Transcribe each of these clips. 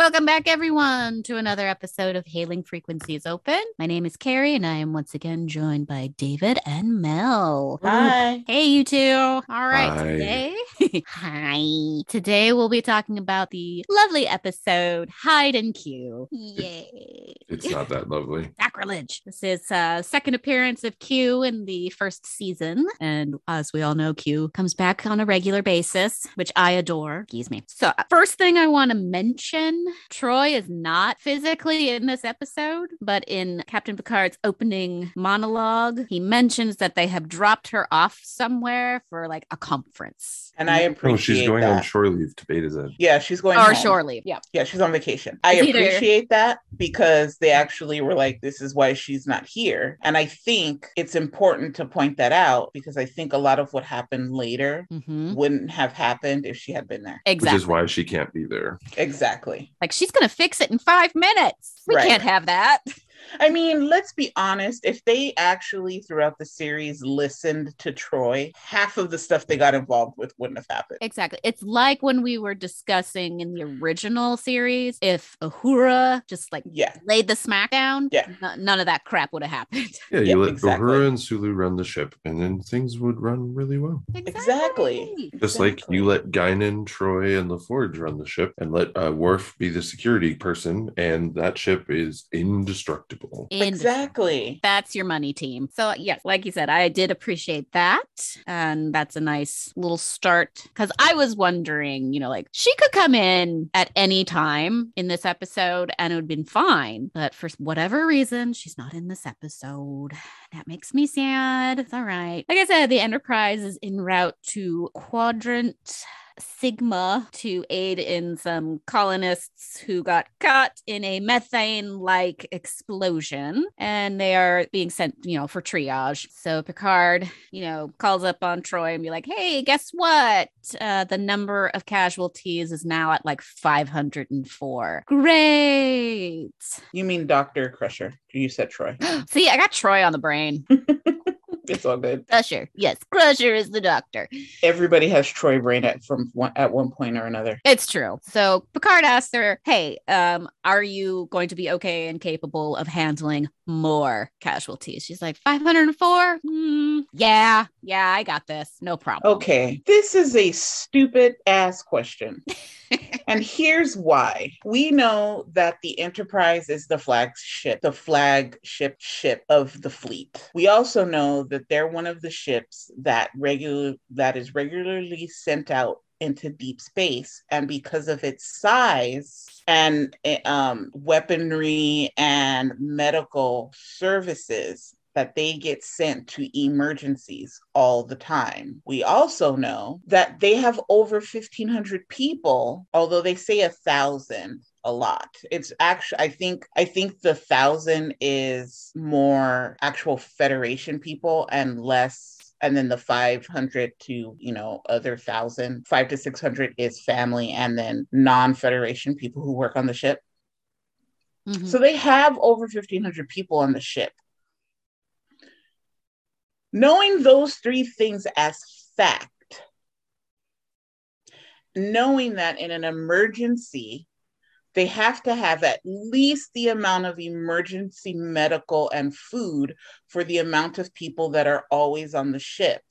Welcome back, everyone, to another episode of Hailing Frequencies Open. My name is Carrie, and I am once again joined by David and Mel. Hi. Hey, you two. All right, Hi. today. Hi. Today we'll be talking about the lovely episode Hide and Q. Yay. It's not that lovely. Sacrilege. This is uh second appearance of Q in the first season. And as we all know, Q comes back on a regular basis, which I adore. Excuse me. So uh, first thing I want to mention, Troi is not physically in this episode, but in Captain Picard's opening monologue, he mentions that they have dropped her off somewhere for like a conference. And I appreciate Oh, she's going that. on shore leave to Betazed. Yeah, she's going or home. shore leave. Yeah. Yeah, she's on vacation. I It's either- appreciate that because they actually were like, this is why she's not here. And I think it's important to point that out because I think a lot of what happened later hmm wouldn't have happened if she had been there. Exactly. Which is why she can't be there. Exactly. Like she's gonna fix it in five minutes. We Right. can't have that. I mean, let's be honest. If they actually throughout the series listened to Troi, half of the stuff they got involved with wouldn't have happened. Exactly. It's like when we were discussing in the original series, if Uhura just like Yeah. laid the smackdown, Yeah. n- none of that crap would have happened. Yeah, you Yeah, let exactly. Uhura and Sulu run the ship, and then things would run really well. Exactly. Just like you let Guinan, Troi, and LaForge run the ship, and let uh, Worf be the security person, and that ship is indestructible. And Exactly. That's your money team. So, yes, like you said, I did appreciate that. And that's a nice little start. Because I was wondering, you know, like she could come in at any time in this episode and it would have been fine. But for whatever reason, she's not in this episode. That makes me sad. It's all right. Like I said, the Enterprise is en route to Quadrant Sigma to aid in some colonists who got caught in a methane like explosion and they are being sent, you know, for triage. So Picard, you know, calls up on Troi and be like, hey, guess what? Uh, the number of casualties is now at like 504. Great. You mean Dr. Crusher. You said Troi. See, I got Troi on the brain. It's all good. Crusher. Yes, Crusher is the doctor. Everybody has Troi brain at from one at one point or another. It's true. So Picard asks her, "Hey, um, are you going to be okay and capable of handling more casualties?" She's like, "504? Hmm, yeah, yeah, I got this. No problem." Okay, this is a stupid ass question. and here's why. We know that the Enterprise is the flagship, the flagship ship of the fleet. We also know that they're one of the ships that regular that is regularly sent out into deep space and because of its size and eh, um, weaponry and medical services that they get sent to emergencies all the time. We also know that they have over 1,500 people, although they say a thousand a lot. It's actually I think I think the thousand is more actual Federation people and less and then the 500 to you know other thousand five to 600 is family and then non-federation people who work on the ship Mhm. so they have over 1,500 people on the ship. Knowing those three things as fact, knowing that in an emergency, they have to have at least the amount of emergency medical and food for the amount of people that are always on the ship.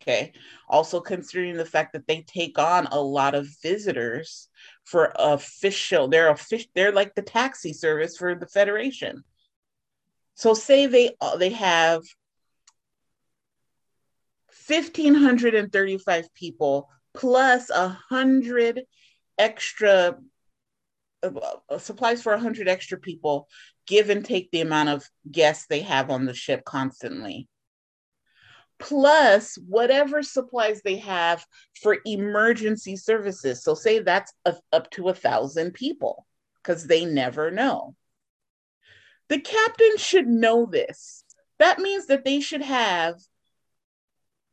Okay. Also considering the fact that they take on a lot of visitors for official, they're official, they're like the taxi service for the Federation. So say they they have 1535 people plus a hundred extra uh, supplies for a hundred extra people give and take the amount of guests they have on the ship constantly. Plus whatever supplies they have for emergency services. So say that's a, up to a thousand people because they never know. The captain should know this. That means that they should have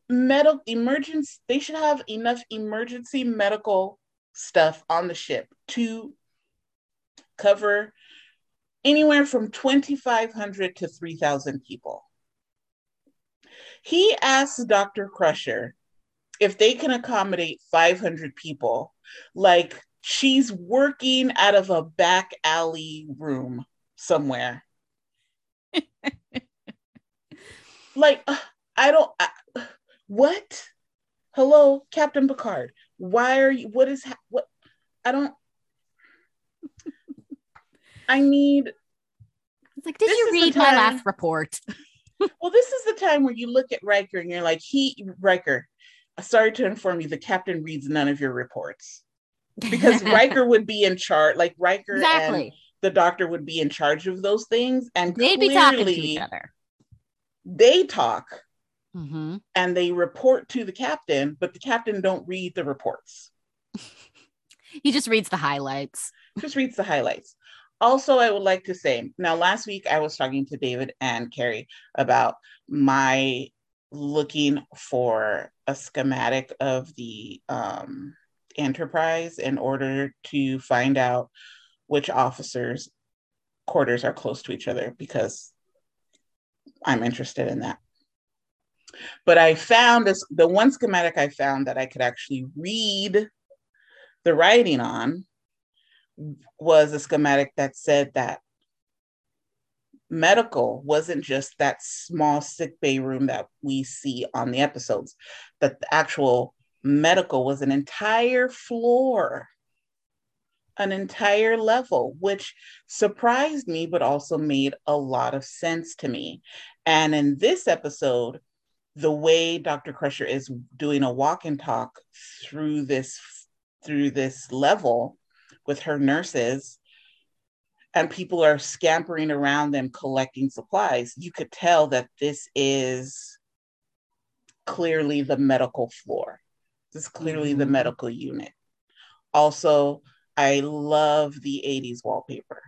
medical emergency they should have enough emergency medical stuff on the ship to cover anywhere from 2500 to 3000 people he asks dr crusher if they can accommodate 500 people like She's working out of a back alley room somewhere. like, I don't, I, what? Hello, Captain Picard. Why are you, what is, what? I don't, I need. It's like, did you read my last report? well, this is the time where you look at Riker and you're like, he, Riker, sorry to inform you, the captain reads none of your reports because Riker would be in charge, like Riker exactly. and the doctor would be in charge of those things, and they'd be talking to each other. They talk mm-hmm. and they report to the captain, but the captain don't read the reports. he just reads the highlights. Just reads the highlights. Also, I would like to say now, last week I was talking to David and Carrie about my looking for a schematic of the um, enterprise in order to find out which officers' quarters are close to each other because I'm interested in that. But I found this the one schematic I found that I could actually read the writing on was a schematic that said that medical wasn't just that small sick bay room that we see on the episodes, that the actual medical was an entire floor, an entire level, which surprised me, but also made a lot of sense to me. And in this episode, the way Dr. Crusher is doing a walk and talk through this through this level with her nurses and people are scampering around them collecting supplies, you could tell that this is clearly the medical floor. This is clearly mm-hmm. the medical unit. Also, I love the 80s wallpaper.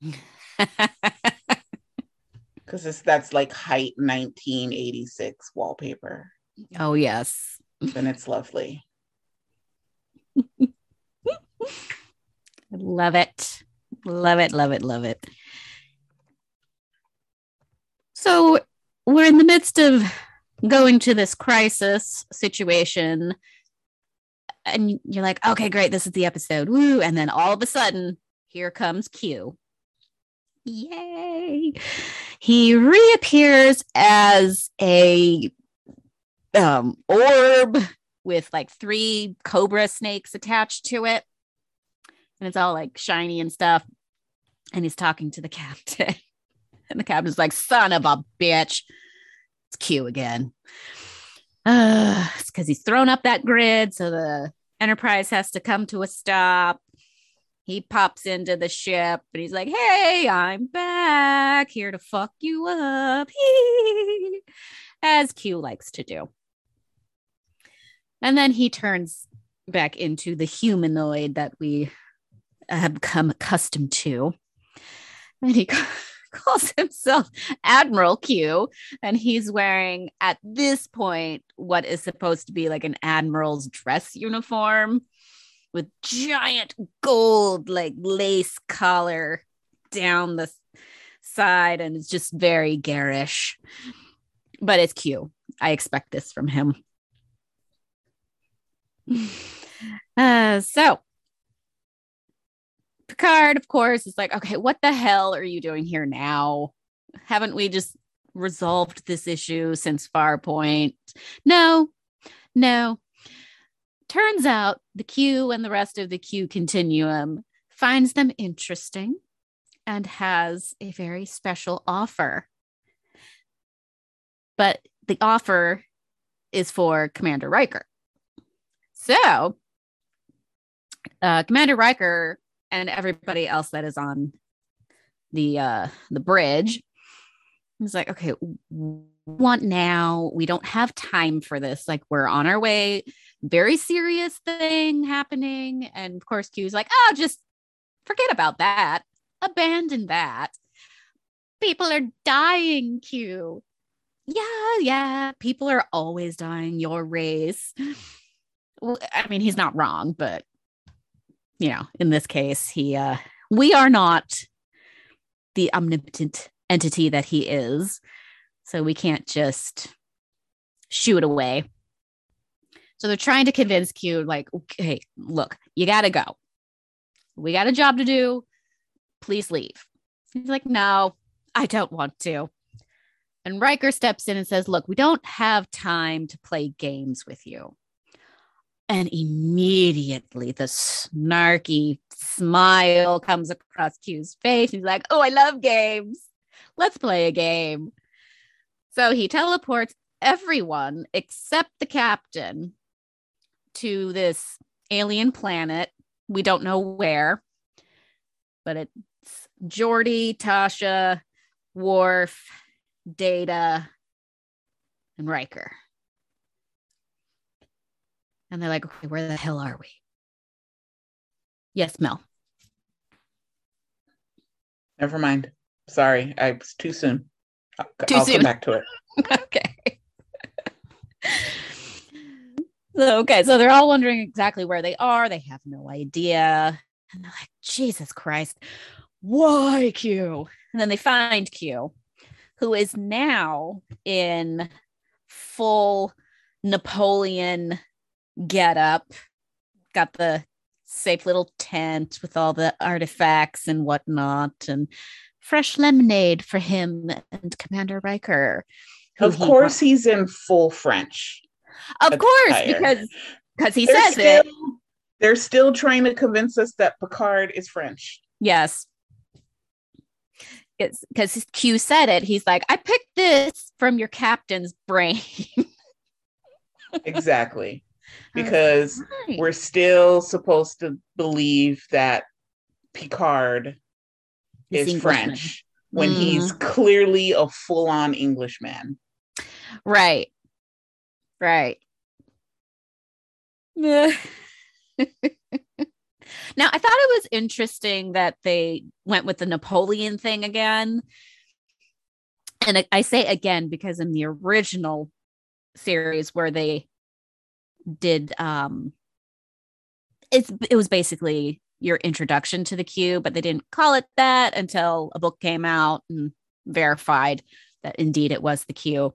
Because it's that's like height 1986 wallpaper. Oh yes. And it's lovely. love it. Love it, love it, love it. So we're in the midst of going to this crisis situation. And you're like, okay, great, this is the episode. Woo. And then all of a sudden, here comes Q. Yay. He reappears as a um, orb with like three cobra snakes attached to it. And it's all like shiny and stuff and he's talking to the captain. and the captain's like, son of a bitch. It's Q again. Uh, it's because he's thrown up that grid. So the Enterprise has to come to a stop. He pops into the ship and he's like, Hey, I'm back here to fuck you up. As Q likes to do. And then he turns back into the humanoid that we have become accustomed to and he calls himself Admiral Q. And he's wearing, at this point, what is supposed to be like an admiral's dress uniform with giant gold, like lace collar down the side. And it's just very garish. But it's cute i expect this from him. Uh, so Picard, of course, is like, okay, what the hell are you doing here now? Haven't we just resolved this issue since Farpoint? No, no. Turns out the Q and the rest of the Q continuum finds them interesting and has a very special offer. But the offer is for Commander Riker. So, uh, Commander Riker and everybody else that is on the uh the bridge it's like okay want now we don't have time for this like we're on our way very serious thing happening. And of course q's like oh just forget about that. Abandon that. People are dying q. Yeah yeah. People are always dying your race. I mean he's not wrong but you know, in this case, he uh we are not the omnipotent entity that he is. So we can't just shoot away. So they're trying to convince Q, like, okay, look, you gotta go. We got a job to do. Please leave. He's like, No, I don't want to. And Riker steps in and says, Look, we don't have time to play games with you. And immediately the snarky smile comes across Q's face. He's like, Oh, I love games. Let's play a game. So he teleports everyone except the captain to this alien planet. We don't know where, but it's Geordi, Tasha, Worf, Data, and Riker. And they're like, okay, where the hell are we? Yes, Mel. Never mind. Sorry, I was too soon. I'll, Too I'll soon. come back to it. okay. So, okay, so they're all wondering exactly where they are. They have no idea. And they're like, Jesus Christ, why Q? And then they find Q, who is now in full Napoleon getup, got the safe little tent with all the artifacts and whatnot, and fresh lemonade for him and Commander Riker. Of he course, he's in full French. Of course, because because he They're says still, it. They're still trying to convince us that Picard is French. Yes. It's because Q said it. He's like, I picked this from your captain's brain. Exactly. Because Right. we're still supposed to believe that Picard He's is Englishman. French when Mhm. he's clearly a full on Englishman. right. Right. Yeah. now, I thought it was interesting that they went with the Napoleon thing again. And I- say again because in the original series where they did um it's it was basically your introduction to the Q, but they didn't call it that until a book came out and verified that indeed it was the Q.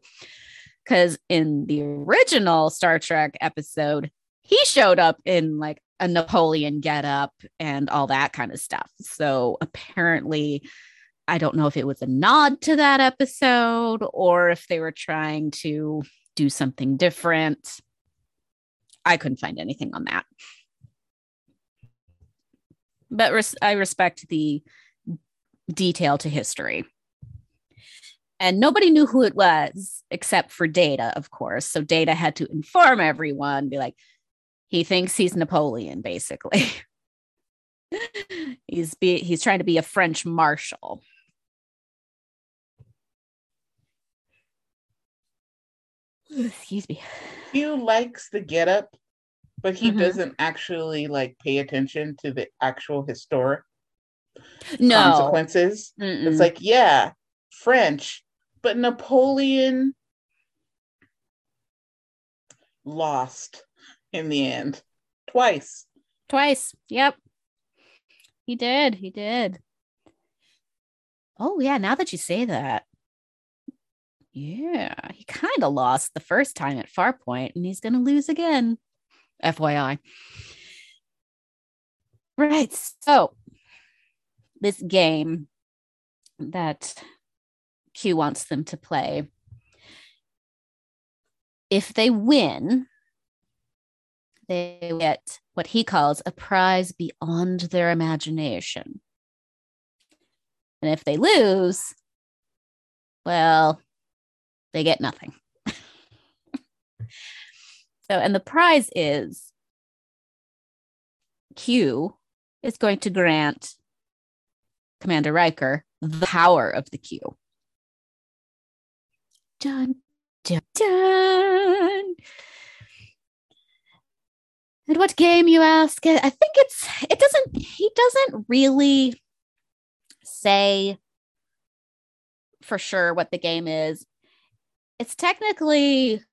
Because in the original Star Trek episode, he showed up in like a Napoleon getup and all that kind of stuff. So apparently, I don't know if it was a nod to that episode or if they were trying to do something different. I couldn't find anything on that. But res- I respect the detail to history. And nobody knew who it was except for Data, of course. So Data had to inform everyone, be like, he thinks he's Napoleon, basically. he's be he's trying to be a French marshal. Excuse me. Q likes the getup, but he Mhm. doesn't actually like pay attention to the actual historic No. consequences. Mm-mm. It's like, yeah, French, but Napoleon lost in the end twice. Twice. Yep. He did. He did. Oh, yeah. Now that you say that. Yeah. He kind of lost the first time at Farpoint and he's going to lose again. FYI. Right. So, this game that Q wants them to play, if they win, they get what he calls a prize beyond their imagination. And if they lose, well, they get nothing. so, and the prize is Q is going to grant Commander Riker the power of the Q. Dun, dun, dun. And what game you ask? I think it's it doesn't he doesn't really say for sure what the game is. It's technically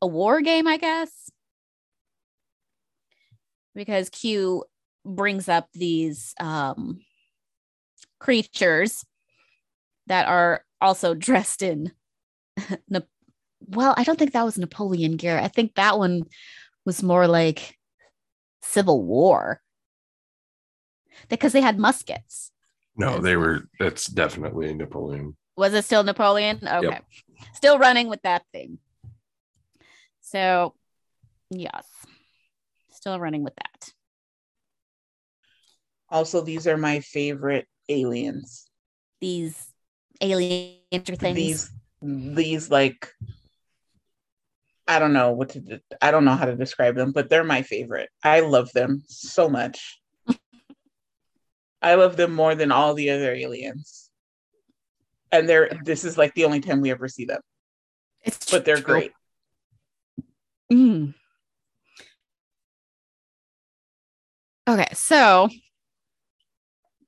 a war game, I guess. Because Q brings up these um creatures that are also dressed in Na- well, I don't think that was Napoleon gear. I think that one was more like Civil War. because they had muskets. No, they were. That's definitely Napoleon. Was it still Napoleon? Okay. Still running with that thing. So, yes. Still running with that. Also, these are my favorite aliens. These alien things. These these like I don't know what to de- I don't know how to describe them, but they're my favorite. I love them so much. I love them more than all the other aliens. And they're this is like the only time we ever see them, it's but they're true. great. Mm. Okay, so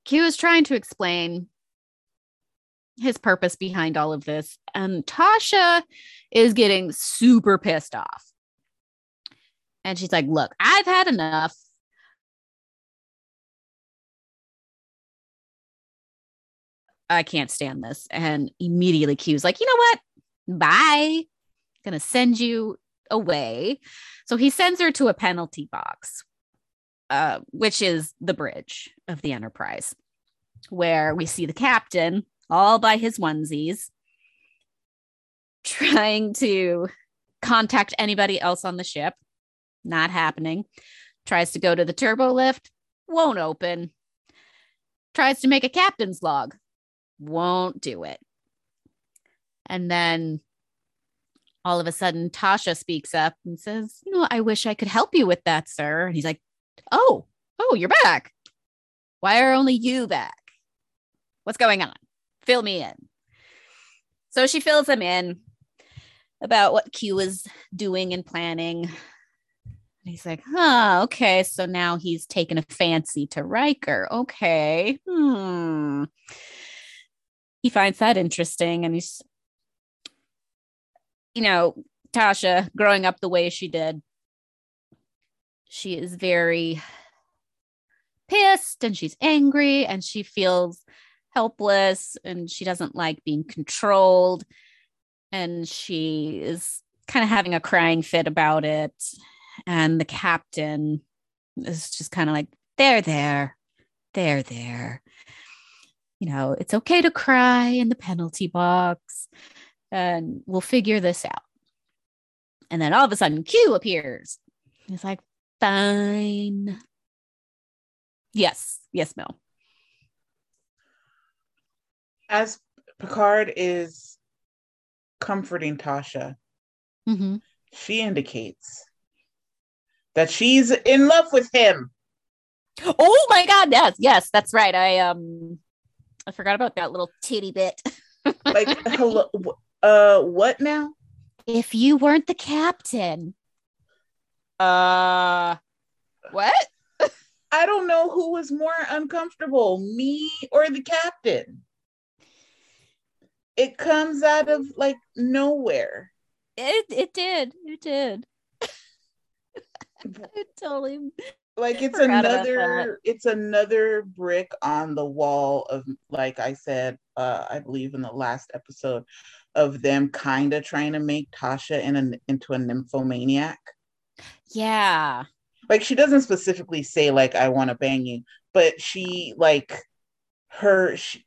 Q is trying to explain his purpose behind all of this, and Tasha is getting super pissed off. And she's like, Look, I've had enough. I can't stand this. And immediately Q's like, You know what? Bye. Gonna send you away. So he sends her to a penalty box, uh, which is the bridge of the Enterprise, where we see the captain all by his onesies trying to contact anybody else on the ship. Not happening. Tries to go to the turbo lift, won't open. Tries to make a captain's log, won't do it. And then all of a sudden Tasha speaks up and says, "You know, I wish I could help you with that, sir." And he's like, "Oh, oh, you're back. Why are only you back? What's going on? Fill me in." So she fills him in about what Q is doing and planning. And he's like, "Huh, okay. So now he's taken a fancy to Riker. Okay. Hmm." He finds that interesting and he's you know, Tasha growing up the way she did, she is very pissed and she's angry and she feels helpless and she doesn't like being controlled. And she is kind of having a crying fit about it. And the captain is just kind of like, there, there, there, there. You know, it's okay to cry in the penalty box and we'll figure this out. And then all of a sudden, Q appears. He's like, fine. Yes, yes, Mel. As Picard is comforting Tasha, hmm she indicates that she's in love with him. Oh my God, yes, yes, that's right. I um, I forgot about that little titty bit. Like, hello, uh, what now? if you weren't the captain, uh, what? I don't know who was more uncomfortable, me or the captain. It comes out of like nowhere. It it did, it did. it totally. Like it's another it's another brick on the wall of like I said, uh I believe in the last episode of them kind of trying to make Tasha in a, into a nymphomaniac. Yeah. Like she doesn't specifically say like I want to bang you, but she like her she,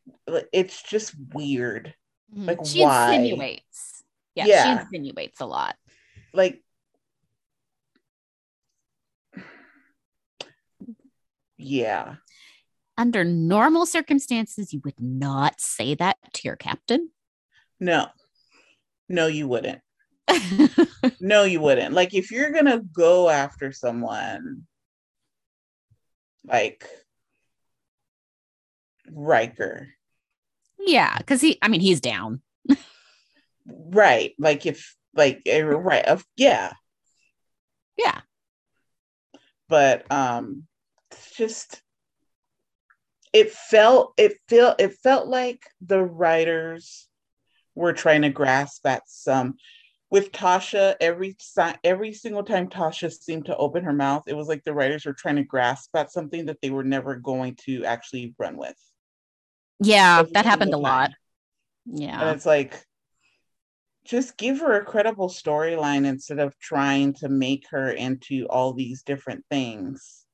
it's just weird. Mhm. Like, she why? insinuates. Yeah, Yeah. she insinuates a lot. Like yeah. Under normal circumstances, you would not say that to your captain. No. No, you wouldn't. No, you wouldn't. Like if you're gonna go after someone like Riker, yeah, because he, I mean, he's down. right? Like if like eh, right, of yeah, Yeah. but um just it felt it felt it felt like the writers were trying to grasp at some with Tasha every every single time Tasha seemed to open her mouth it was like the writers were trying to grasp at something that they were never going to actually run with Yeah, that happened a lot. time. Yeah. and it's like just give her a credible storyline instead of trying to make her into all these different things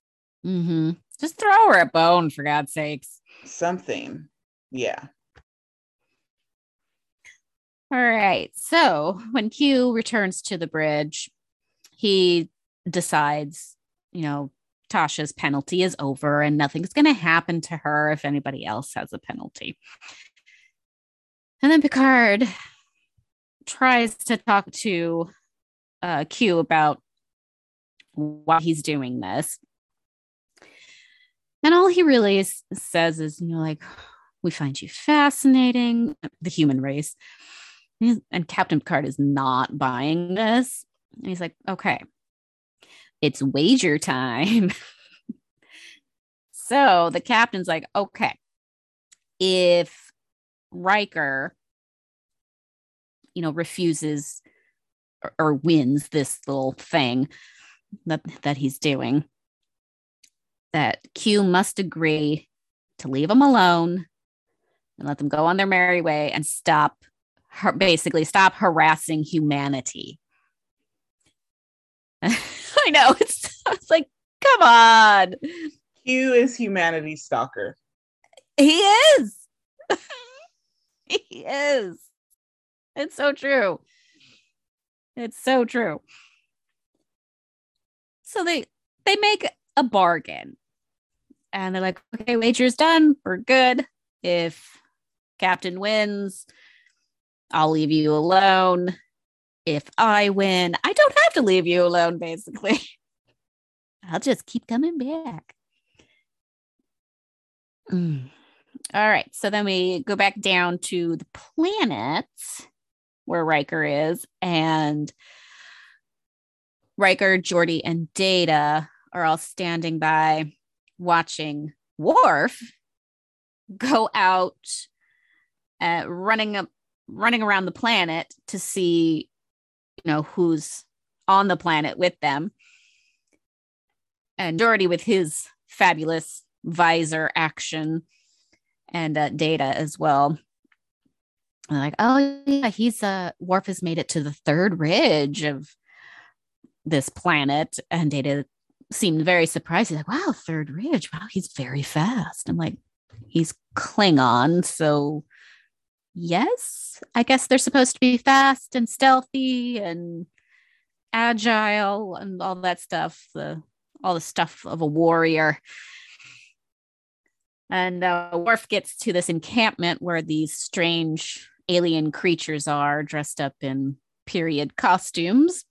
Mm-hmm. Just throw her a bone for God's sakes. Something. Yeah. All right. So when Q returns to the bridge, he decides, you know, Tasha's penalty is over and nothing's going to happen to her if anybody else has a penalty. And then Picard tries to talk to uh, Q about why he's doing this. And all he really is, says is, you know, like, we find you fascinating, the human race. And Captain Picard is not buying this. And he's like, okay, it's wager time. so the captain's like, okay, if Riker, you know, refuses or, or wins this little thing that, that he's doing, that Q must agree to leave him alone and let them go on their merry way and stop basically stop harassing humanity. I know it's, it's like, come on. Q is humanity's stalker. He is. he is. It's so true. It's so true. So they they make a bargain. And they're like, okay, wager's done. We're good. If Captain wins, I'll leave you alone. If I win, I don't have to leave you alone, basically. I'll just keep coming back. Mm. All right. So then we go back down to the planet where Riker is, and Riker, Geordi, and Data are all standing by watching Worf go out uh, running up running around the planet to see know who's on the planet with them. And Geordi with his fabulous visor action and uh, data as well. And like oh yeah he's uh Worf has made it to the third ridge of this planet. And data seemed very surprised. He's like wow third ridge. Wow he's very fast. I'm like he's klingon so yes, I guess they're supposed to be fast and stealthy and agile and all that stuff, the all the stuff of a warrior. And uh, Worf gets to this encampment where these strange alien creatures are dressed up in period costumes.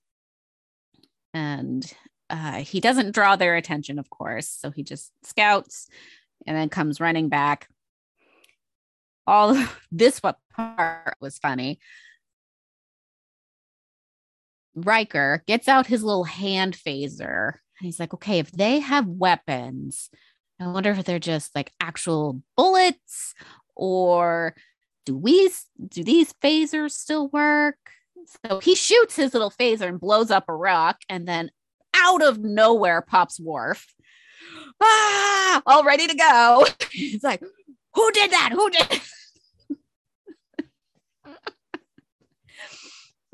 And uh, he doesn't draw their attention, of course. So he just scouts and then comes running back all this what part was funny. Riker gets out his little hand phaser and he's like, okay, if they have weapons, I wonder if they're just like actual bullets or do we do these phasers still work? So he shoots his little phaser and blows up a rock, and then out of nowhere pops Worf. Ah, all ready to go. It's like, who did that? Who did?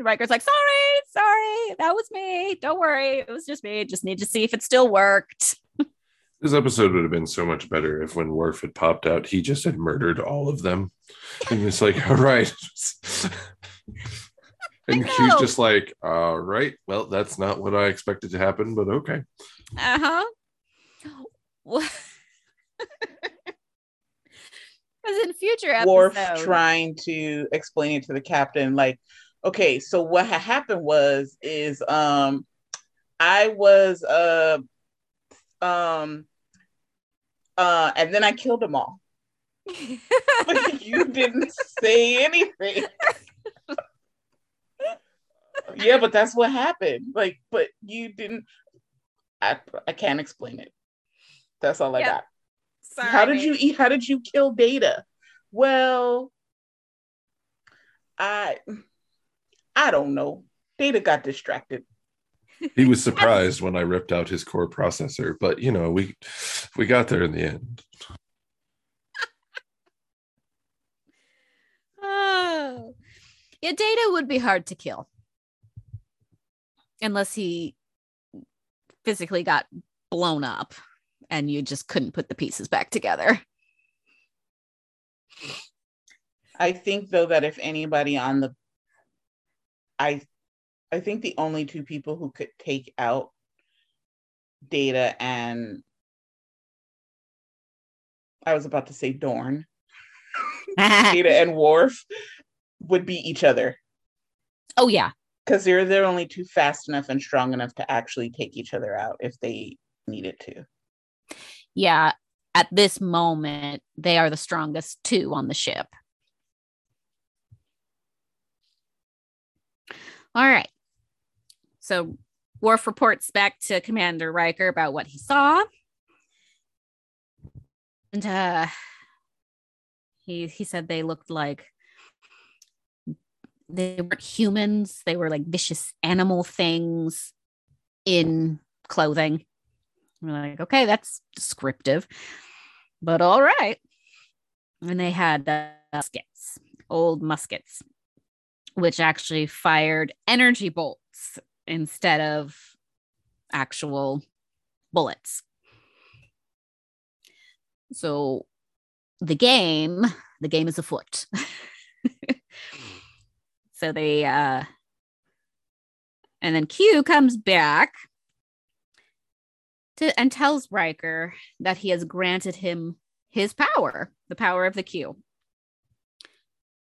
Riker's like, sorry, sorry, that was me. Don't worry, it was just me. Just need to see if it still worked. This episode would have been so much better if when Worf had popped out, he just had murdered all of them. And it's like, all right. and he's just like, all right, well, that's not what I expected to happen, but okay. Uh-huh. Because in future episodes, Worf trying to explain it to the captain, like, okay, so what had happened was is um I was uh um uh and then I killed them all. you didn't say anything. yeah, but that's what happened. Like, but you didn't I I can't explain it. That's all I got. Sorry. How did you eat? How did you kill Data? Well, I I don't know. Data got distracted. He was surprised when I ripped out his core processor, but you know, we we got there in the end. oh. Yeah, Data would be hard to kill. Unless he physically got blown up and you just couldn't put the pieces back together. I think though that if anybody on the I I think the only two people who could take out data and I was about to say Dorn, Data and Worf would be each other oh yeah. because they're they're only too fast enough and strong enough to actually take each other out if they needed to. Yeah. At this moment, they are the strongest two on the ship. All right. So Worf reports back to Commander Riker about what he saw. And uh he he said they looked like they weren't humans, they were like vicious animal things in clothing. We're like, okay, that's descriptive, but all right. And they had uh, muskets, old muskets, which actually fired energy bolts instead of actual bullets. So the game, the game is afoot. so they uh and then Q comes back to and tells Riker that he has granted him his power, the power of the Q.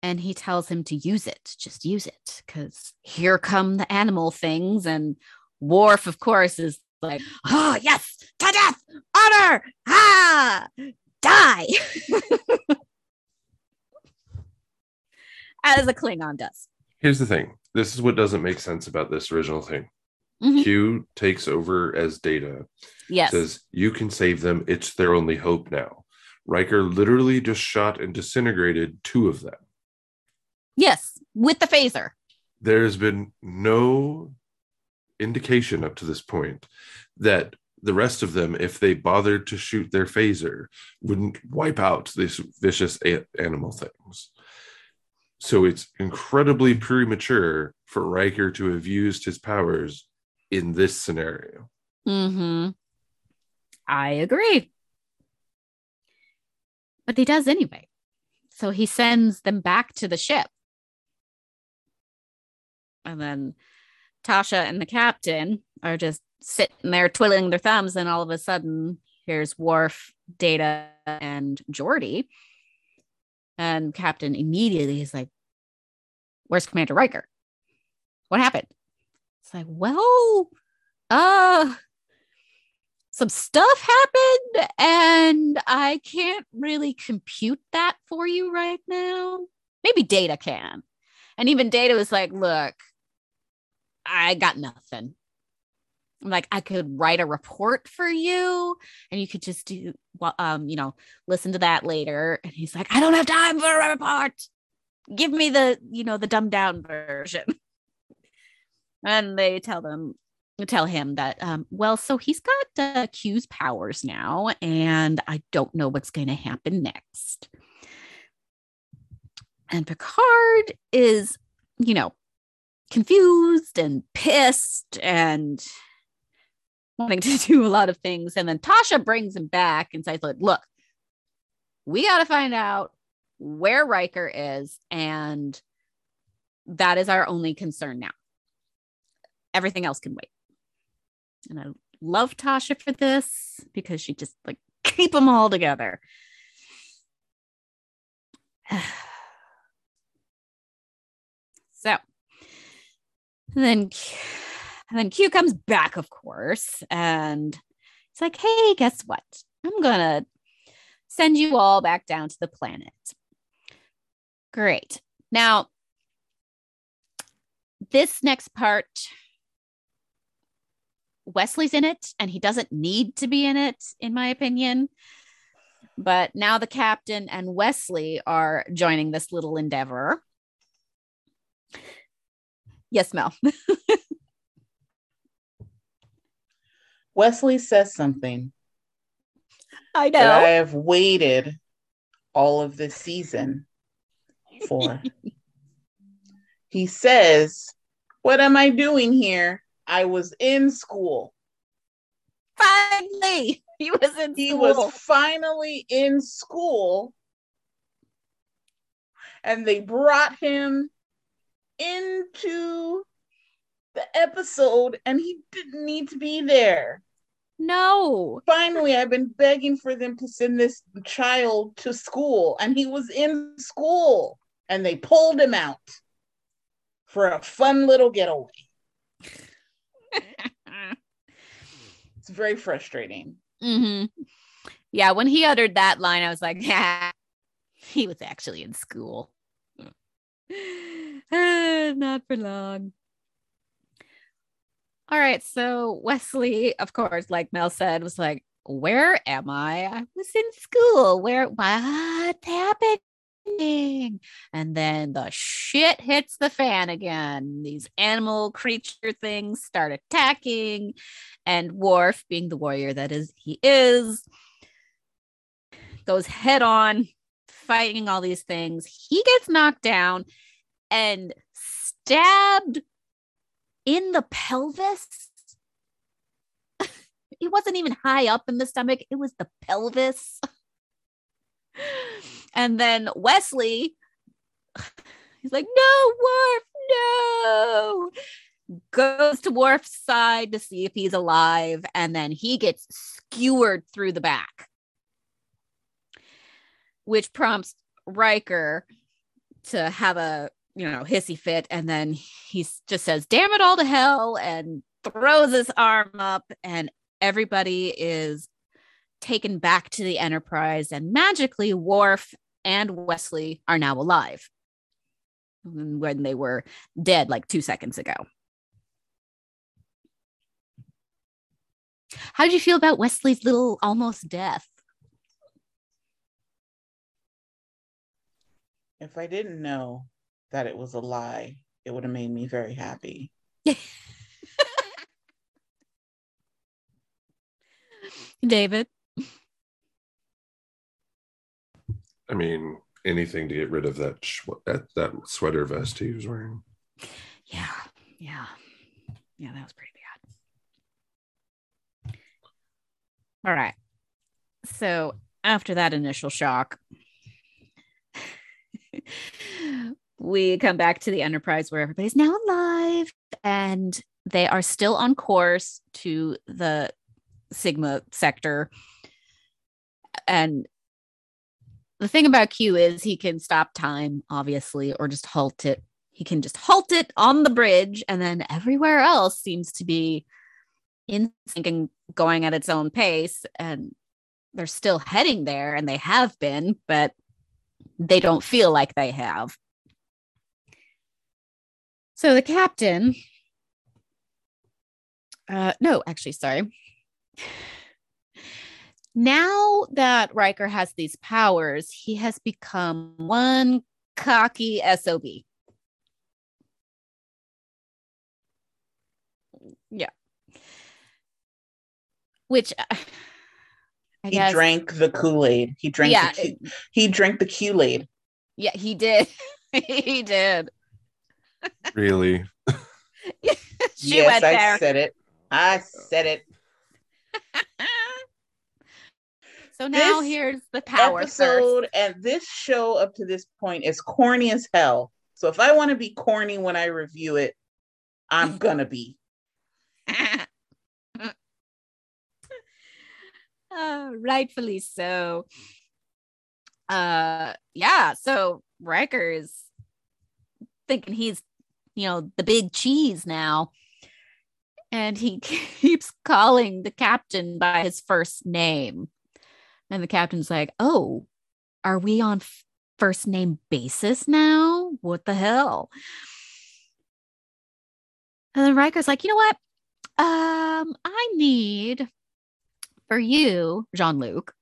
And he tells him to use it, just use it, because here come the animal things. And Worf, of course, is like, oh, yes, to death, honor, ah, die. As a Klingon does. Here's the thing. This is what doesn't make sense about this original thing. Mhm. Q takes over as data, Yes. says, You can save them. It's their only hope now. Riker literally just shot and disintegrated two of them. Yes. With the phaser. There's been no indication up to this point that the rest of them, if they bothered to shoot their phaser, wouldn't wipe out these vicious a- animal things. So it's incredibly premature for Riker to have used his powers in this scenario. Mm-hmm. I agree. But he does anyway. So he sends them back to the ship. And then Tasha and the captain are just sitting there twiddling their thumbs, and all of a sudden, here's Worf, Data, and Geordi. And Captain immediately is like, Where's Commander Riker? What happened? It's like, well, uh, some stuff happened and I can't really compute that for you right now. Maybe Data can. And even Data was like, look, I got nothing. I'm like, I could write a report for you and you could just do, um, you know, listen to that later. And he's like, I don't have time for a report. Give me the, you know, the dumbed down version. and they tell them, tell him that um, well so he's got uh, q's powers now and i don't know what's going to happen next and picard is you know confused and pissed and wanting to do a lot of things. And then tasha brings him back and says like look we got to find out where riker is and that is our only concern now. Everything else can wait. And I love Tasha for this because she just like keep them all together. so then, and then Q comes back, of course, and it's like, hey, guess what? I'm gonna send you all back down to the planet. Great. Now, this next part Wesley's in it and he doesn't need to be in it, in my opinion. But now the captain and Wesley are joining this little endeavor. Yes, Mel. Wesley says something I that I have waited all of this season for. he says, What am I doing here? I was in school. Finally. he was in he school. was finally in school and they brought him into the episode and he didn't need to be there no. finally i've been begging for them to send this child to school and he was in school and they pulled him out for a fun little getaway it's very frustrating hmm Yeah, when he uttered that line, I was like, yeah, he was actually in school. Not for long. All right. So Wesley, of course, like Mel said, was like, Where am I? I was in school. Where what's happening? And then the shit hits the fan again. These animal creature things start attacking. And Worf, being the warrior that is he is, goes head on fighting all these things. He gets knocked down and stabbed in the pelvis. it wasn't even high up in the stomach, it was the pelvis. and then Wesley, he's like, No, Worf, no. Goes to Worf's side to see if he's alive, and then he gets skewered through the back which prompts Riker to have a you know hissy fit, and then he just says "damn it all to hell" and throws his arm up, and everybody is taken back to the Enterprise, and magically Worf and Wesley are now alive when they were dead like two seconds ago. How did you feel about Wesley's little almost death? If I didn't know that it was a lie, it would have made me very happy. David. I mean, anything to get rid of that sh- that, that sweater vest he was wearing. Yeah, yeah, yeah. That was pretty bad. All right. So after that initial shock, we come back to the Enterprise where everybody's now alive and they are still on course to the Sigma sector. And the thing about Q is he can stop time, obviously, or just halt it. He can just halt it on the bridge, and then everywhere else seems to be in sync and going at its own pace. And they're still heading there, and they have been, but they don't feel like they have. So the captain, uh, no, actually, sorry. Now that Riker has these powers, he has become one cocky SOB. Yeah. Which uh, I He guess. drank the Kool-Aid. He drank yeah, the Q- he drank the Kool-Aid. yeah, he did. he did. Really? she yes, went I there. said it. I said it. so now This here's the power source. Episode and this show up to this point is corny as hell. So if I want to be corny when I review it, I'm gonna be. Uh, rightfully so. Uh, yeah. So Riker is thinking he's, you know, the big cheese now, and he keeps calling the captain by his first name, and the captain's like, "Oh, are we on first name basis now? What the hell?" And then Riker's like, "You know what? Um, I need." for you, Jean Luc,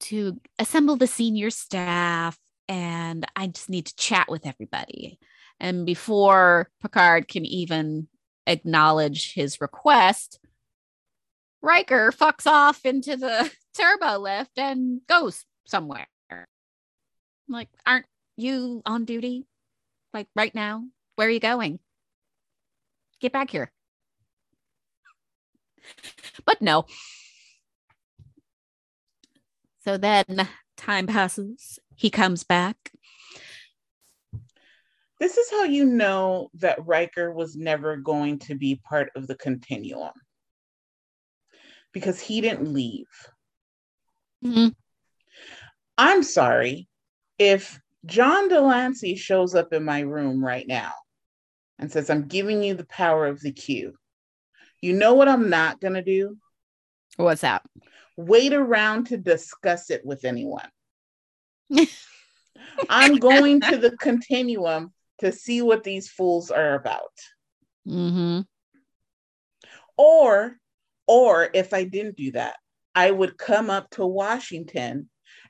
to assemble the senior staff, and I just need to chat with everybody. And before Picard can even acknowledge his request, Riker fucks off into the turbo lift and goes somewhere. Like, aren't you on duty? Like right now? Where are you going? Get back here. But no, So then time passes. He comes back. This is how you know that Riker was never going to be part of the continuum because he didn't leave. Mhm. I'm sorry if John de Lancie shows up in my room right now and says, I'm giving you the power of the Q. You know what I'm not going to do? What's that? Wait around to discuss it with anyone. I'm going to the continuum to see what these fools are about. Mm-hmm. Or, or if I didn't do that, I would come up to Washington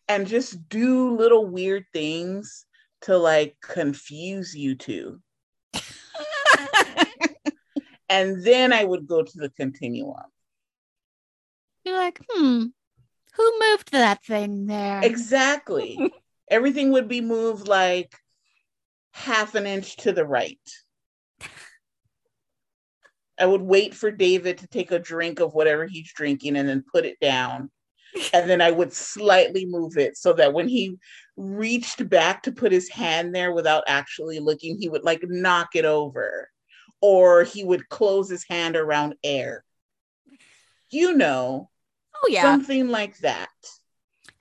and just do little weird things to like confuse you two. And then I would go to the continuum. You're like, hmm, who moved that thing there? Exactly. Everything would be moved like half an inch to the right. I would wait for David to take a drink of whatever he's drinking and then put it down. And then I would slightly move it so that when he reached back to put his hand there without actually looking, he would like knock it over or he would close his hand around air. You know, oh yeah, something like that.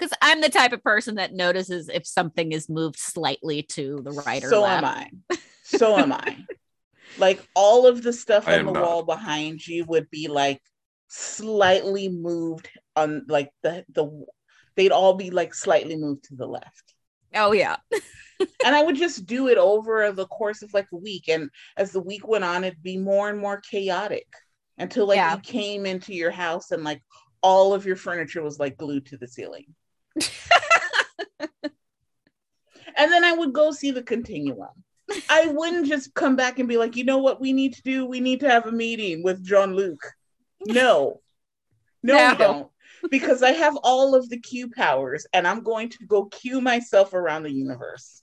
Because I'm the type of person that notices if something is moved slightly to the right or so left. am I. So am I. Like all of the stuff I on the not. wall behind you would be like slightly moved on like the the they'd all be like slightly moved to the left. Oh yeah, And I would just do it over the course of like a week. And as the week went on, it'd be more and more chaotic until like Yeah. you came into your house and like all of your furniture was like glued to the ceiling. And then I would go see the continuum. I wouldn't just come back and be like, you know what we need to do? We need to have a meeting with Jean Luc. No, no, No. we don't. Because I have all of the Q powers and I'm going to go Q myself around the universe.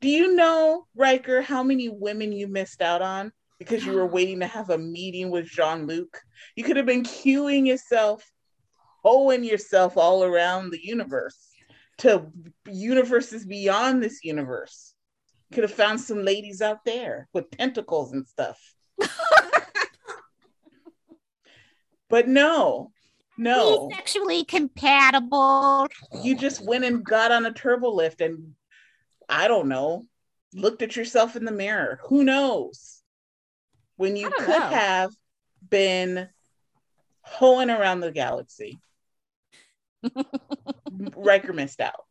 Do you know, Riker, how many women you missed out on because you were waiting to have a meeting with Jean Luc? You could have been queuing yourself, hoeing yourself all around the universe to universes beyond this universe. Could have found some ladies out there with tentacles and stuff. but no, no. Be sexually compatible. you just went and got on a turbo lift and I don't know, looked at yourself in the mirror. Who knows? When you could know. have been hoeing around the galaxy. Riker missed out.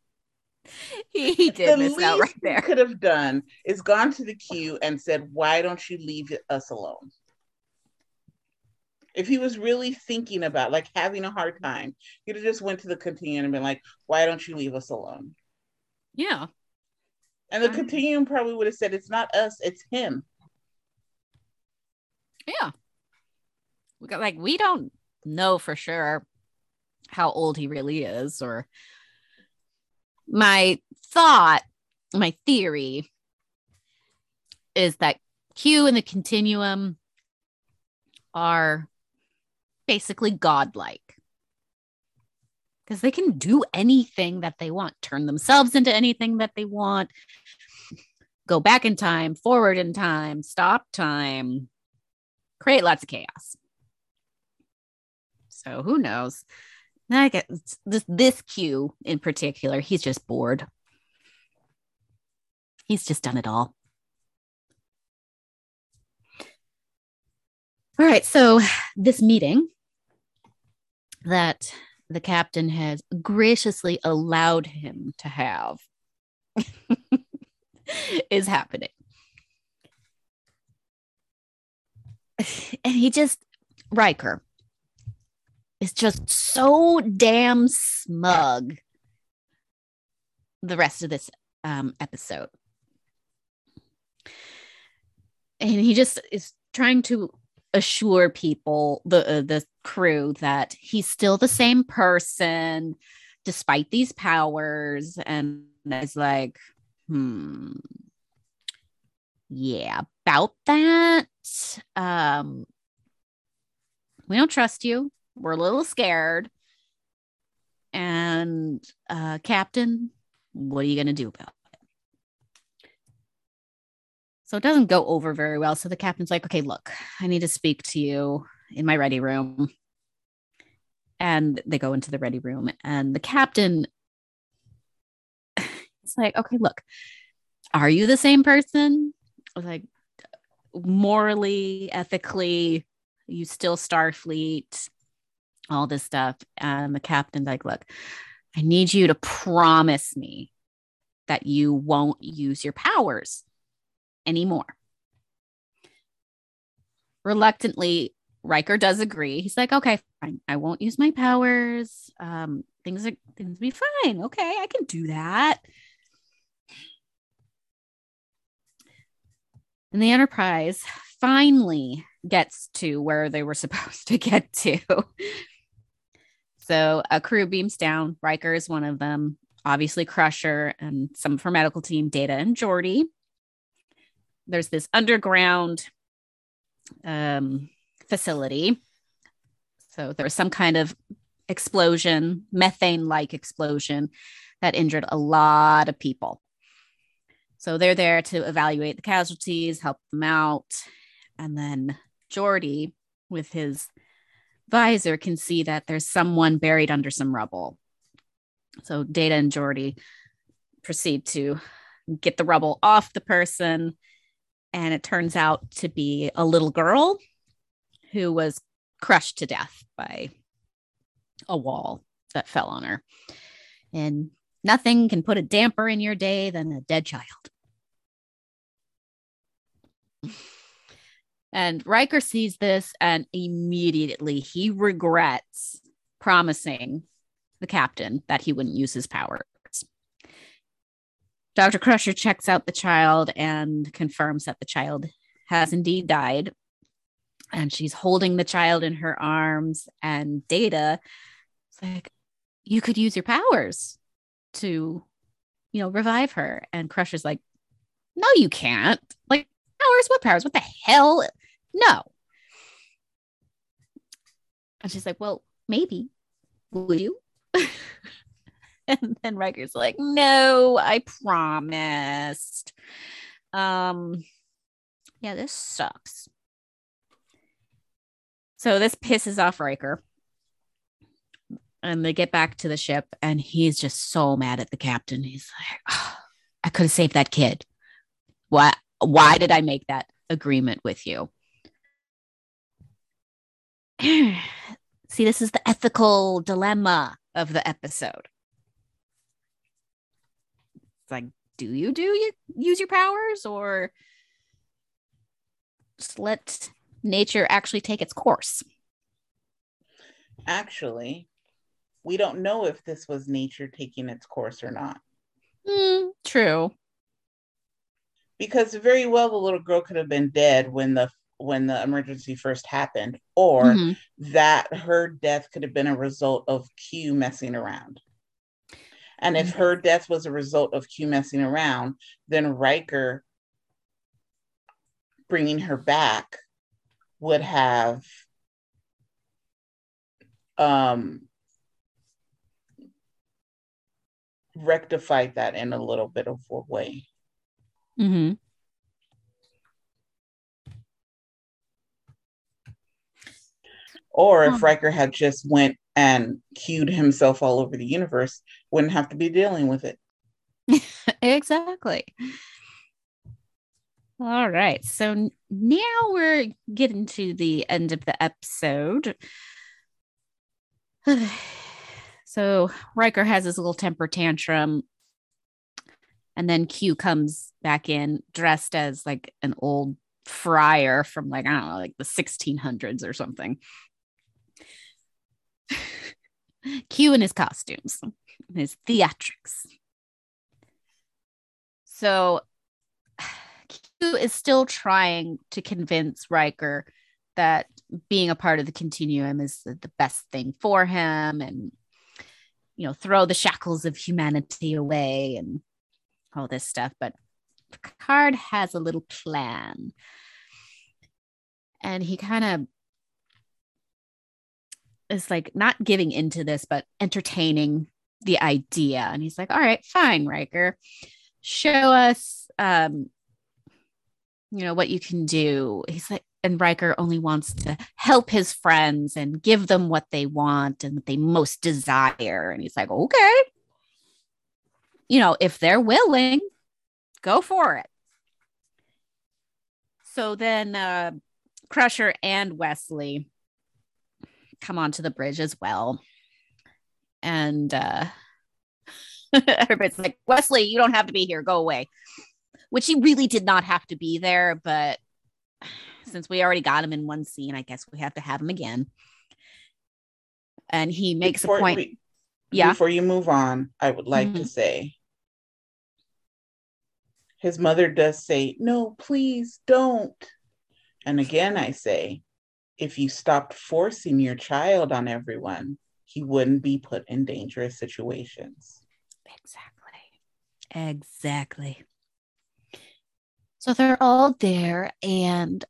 He, he did the miss out right there. could have done is gone to the queue and said, "Why don't you leave us alone?" If he was really thinking about like having a hard time, he'd have just went to the continuum and been like, "Why don't you leave us alone?" Yeah. And the continuum probably would have said, "It's not us, it's him." Yeah. We got like we don't know for sure how old he really is or my thought, my theory is that Q and the continuum are basically godlike. Because they can do anything that they want, turn themselves into anything that they want, go back in time, forward in time, stop time, create lots of chaos. So who knows? I get this this Q in particular, he's just bored. He's just done it all. All right, so this meeting that the captain has graciously allowed him to have is happening. And he just, Riker, is just so damn smug the rest of this um, episode. And he just is trying to assure people, the uh, the crew, that he's still the same person despite these powers. And it's like, hmm, yeah, about that. Um, we don't trust you. We're a little scared. And uh, Captain, what are you going to do about it? So it doesn't go over very well. So the captain's like, okay, look, I need to speak to you in my ready room. And they go into the ready room, and the captain it's like, okay, look, are you the same person? I was Like, morally, ethically, you still Starfleet, all this stuff. And the captain's like, look, I need you to promise me that you won't use your powers anymore. Reluctantly, Riker does agree. He's like, okay, fine. I won't use my powers. Um, things are things will be fine. Okay, I can do that. And the Enterprise finally gets to where they were supposed to get to. So a crew beams down. Riker is one of them. Obviously, Crusher and some of her medical team, Data and Geordi. There's this underground um, facility. So there was some kind of explosion, methane like explosion that injured a lot of people. So they're there to evaluate the casualties, help them out. And then Geordi, with his visor, can see that there's someone buried under some rubble. So Data and Geordi proceed to get the rubble off the person. And it turns out to be a little girl who was crushed to death by a wall that fell on her. And nothing can put a damper in your day than a dead child. And Riker sees this and immediately he regrets promising the captain that he wouldn't use his powers. Dr. Crusher checks out the child and confirms that the child has indeed died. And she's holding the child in her arms. And Data is like, You could use your powers to, you know, revive her. And Crusher's like, No, you can't. Like, powers? What powers? What the hell? No. And she's like, Well, maybe. Will you? and then Riker's like, No, I promised. Um, yeah, this sucks. So this pisses off Riker. And they get back to the ship, and he's just so mad at the captain. He's like, oh, I could have saved that kid. Why why did I make that agreement with you? See, this is the ethical dilemma of the episode. It's like, do you do you use your powers or just let nature actually take its course? Actually, we don't know if this was nature taking its course or not. Mm, true. Because very well the little girl could have been dead when the when the emergency first happened, or Mhm. that her death could have been a result of Q messing around. And if her death was a result of Q messing around, then Riker bringing her back would have um, rectified that in a little bit of a way. Mm-hmm. Or if. Riker had just went and cued himself all over the universe, wouldn't have to be dealing with it. exactly. All right. So now we're getting to the end of the episode. so Riker has his little temper tantrum. And then Q comes back in dressed as like an old friar from like, I don't know, like the 1600s or something. Q in his costumes, his theatrics. So Q is still trying to convince Riker that being a part of the continuum is the, the best thing for him and you know throw the shackles of humanity away and all this stuff but Picard has a little plan and he kind of is like not giving into this, but entertaining the idea. And he's like, all right, fine, Riker. Show us um, you know, what you can do. He's like, and Riker only wants to help his friends and give them what they want and what they most desire. And he's like, okay. You know, if they're willing, go for it. So then uh, Crusher and Wesley come onto the bridge as well. And uh, everybody's like, Wesley, you don't have to be here. Go away. Which he really did not have to be there, but since we already got him in one scene, I guess we have to have him again. And he makes before a point. We, yeah. Before you move on, I would like mm-hmm. to say his mother does say, No, please don't. And again, I say, if you stopped forcing your child on everyone, he wouldn't be put in dangerous situations. Exactly. Exactly. So they're all there, and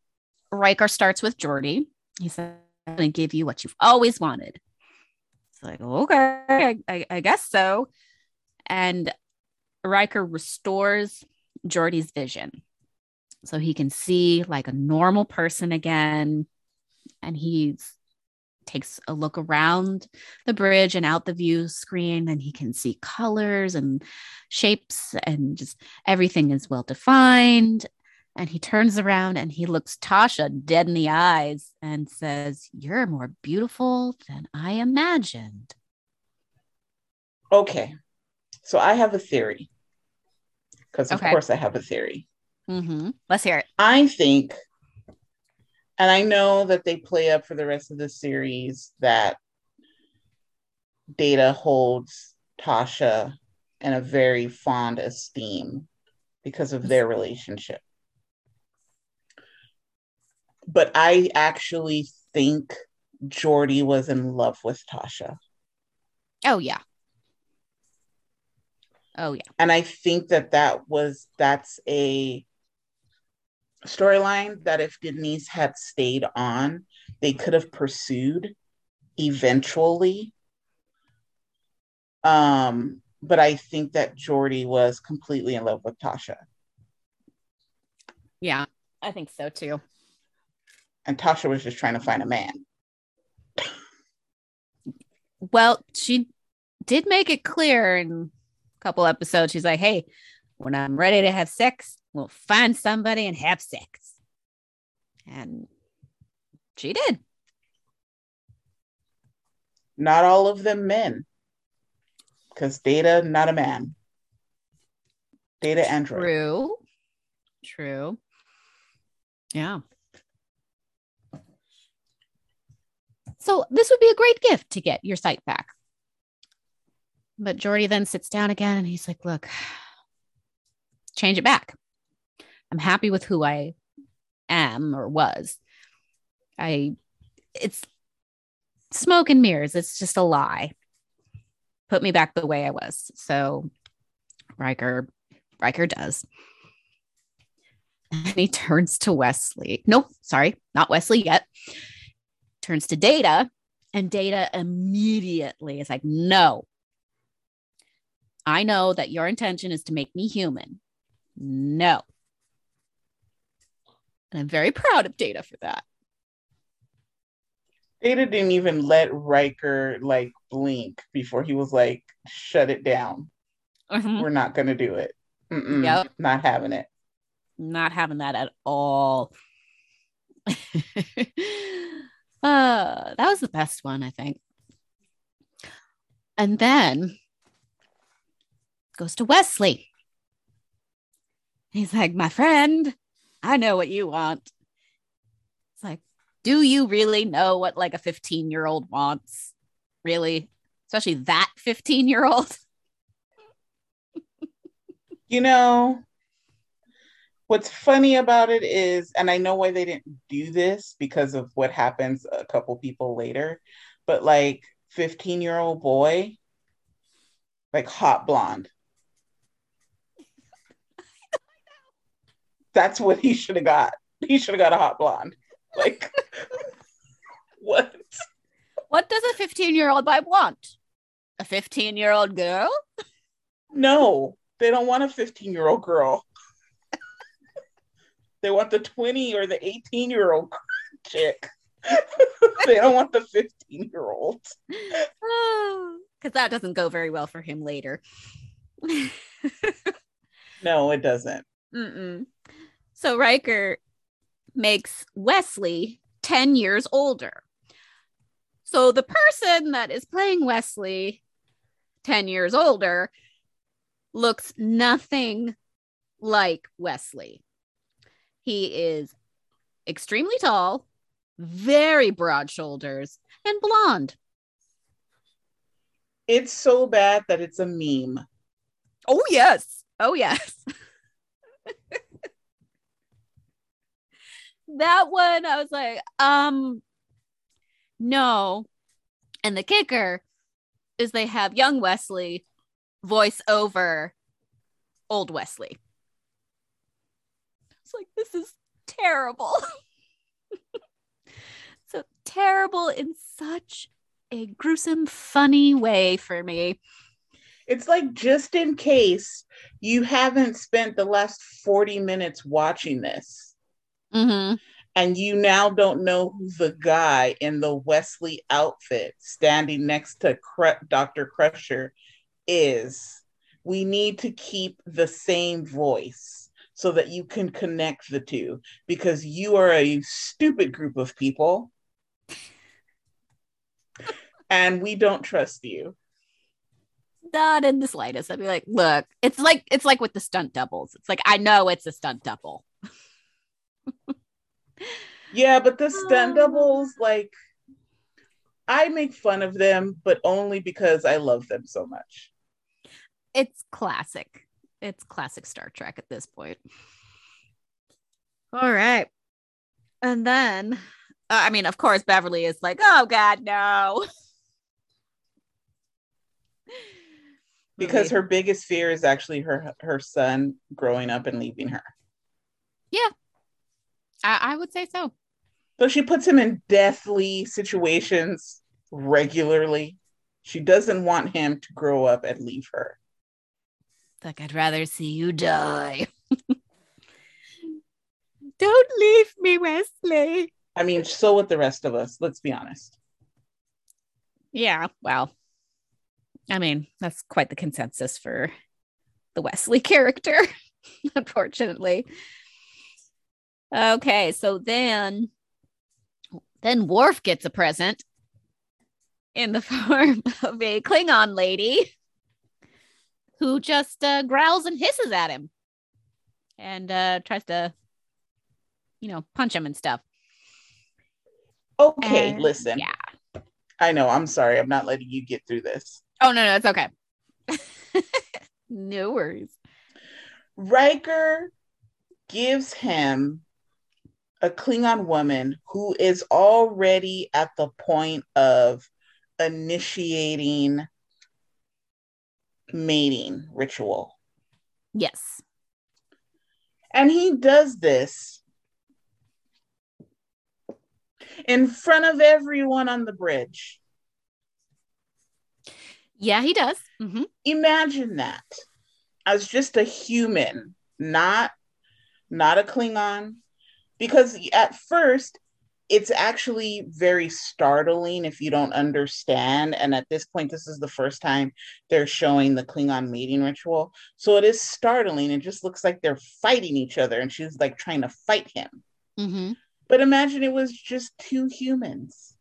Riker starts with Geordi. He said, I'm going to give you what you've always wanted. It's like, okay, I, I, I guess so. And Riker restores Geordi's vision. So he can see like a normal person again. And he takes a look around the bridge and out the view screen, and he can see colors and shapes, and just everything is well defined. And he turns around and he looks Tasha dead in the eyes and says, You're more beautiful than I imagined. Okay. So I have a theory because of okay. course I have a theory. Mm-hmm. Let's hear it. I think, and I know that they play up for the rest of the series that Data holds Tasha in a very fond esteem because of their relationship. But I actually think Geordi was in love with Tasha. Oh, yeah. Oh yeah. And I think that that was that's a storyline that if Denise had stayed on, they could have pursued eventually. Um, but I think that Geordi was completely in love with Tasha. Yeah, I think so too. And Tasha was just trying to find a man. well, she did make it clear in couple episodes, she's like, hey, when I'm ready to have sex, we'll find somebody and have sex. And she did. Not all of them men, because Data, not a man. Data android. True. True. Yeah. So this would be a great gift to get your sight back. But Geordi then sits down again and he's like, Look, change it back. I'm happy with who I am or was. I, it's smoke and mirrors. It's just a lie. Put me back the way I was. So Riker, Riker does. And he turns to Wesley. No, sorry, not Wesley yet. Turns to Data, and Data immediately is like, no, I know that your intention is to make me human. No. And I'm very proud of Data for that. Data didn't even let Riker like blink before he was like, shut it down. Mm-hmm. We're not going to do it. Mm-mm, yep. Not having it. Not having that at all. uh, that was the best one, I think. And then goes to Wesley. He's like, My friend, I know what you want. It's like, do you really know what like a 15 year old wants? Really? Especially that 15 year old? you know, what's funny about it is, and I know why they didn't do this because of what happens a couple people later, but like 15 year old boy, like hot blonde. That's what he should have got. He should have got a hot blonde. Like, what? What does a 15 year old boy want? A 15 year old girl? No, they don't want a 15 year old girl. they want the 20 or the 18 year old chick. they don't want the 15 year old. Because that doesn't go very well for him later. no, it doesn't. Mm-mm. So Riker makes Wesley 10 years older. So the person that is playing Wesley 10 years older looks nothing like Wesley. He is extremely tall, very broad shoulders, and blonde. It's so bad that it's a meme. Oh, yes. Oh, yes. that one, I was like, um, no. And the kicker is they have young Wesley voice over old Wesley. It's like, this is terrible. so terrible in such a gruesome, funny way for me. It's like just in case you haven't spent the last 40 minutes watching this. Mm-hmm. And you now don't know who the guy in the Wesley outfit standing next to Cr- Dr. Crusher is. We need to keep the same voice so that you can connect the two because you are a stupid group of people and we don't trust you not in the slightest. I'd be like, look, it's like it's like with the stunt doubles. It's like I know it's a stunt double. yeah, but the stunt doubles, like I make fun of them, but only because I love them so much. It's classic. It's classic Star Trek at this point. All right. And then, uh, I mean, of course, Beverly is like, oh, God, no. because her biggest fear is actually her her son growing up and leaving her. Yeah, I, I would say so. So she puts him in deathly situations regularly. She doesn't want him to grow up and leave her. Like I'd rather see you die. Don't leave me, Wesley. I mean, so with the rest of us. Let's be honest. Yeah, well, I mean, that's quite the consensus for the Wesley character, unfortunately. Okay, so then then Worf gets a present in the form of a Klingon lady who just uh, growls and hisses at him and uh, tries to, you know, punch him and stuff. Okay, and, listen. Yeah. I know. I'm sorry. I'm not letting you get through this. Oh no, no, it's okay. no worries. Riker gives him a Klingon woman who is already at the point of initiating mating ritual. Yes. And he does this in front of everyone on the bridge. Yeah, he does. Mm-hmm. Imagine that as just a human, not not a Klingon, because at first it's actually very startling if you don't understand. And at this point, this is the first time they're showing the Klingon mating ritual. So it is startling. It just looks like they're fighting each other, and she's like trying to fight him. Mm-hmm. But imagine it was just two humans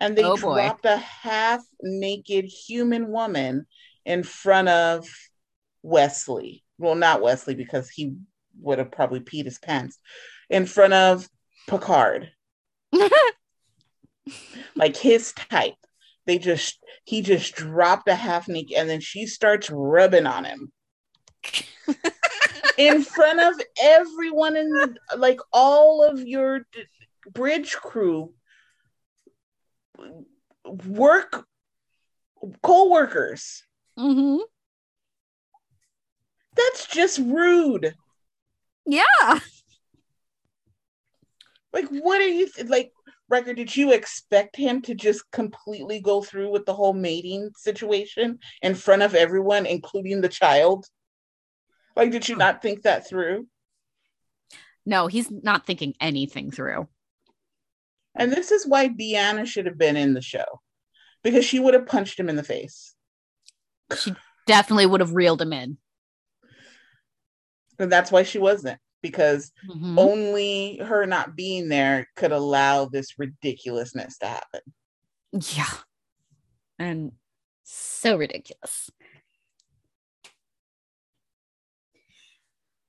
and they oh dropped a half naked human woman in front of Wesley. Well, not Wesley because he would have probably peed his pants in front of Picard. like his type. They just he just dropped a half naked and then she starts rubbing on him. in front of everyone in the like all of your d- bridge crew work co-workers. Mm-hmm. That's just rude. Yeah. Like, what are you th- like? Riker, did you expect him to just completely go through with the whole mating situation in front of everyone, including the child? Like, did you hmm. not think that through? No, he's not thinking anything through. And this is why Deanna should have been in the show because she would have punched him in the face. She definitely would have reeled him in. And that's why she wasn't because Mhm. only her not being there could allow this ridiculousness to happen. Yeah. And so ridiculous.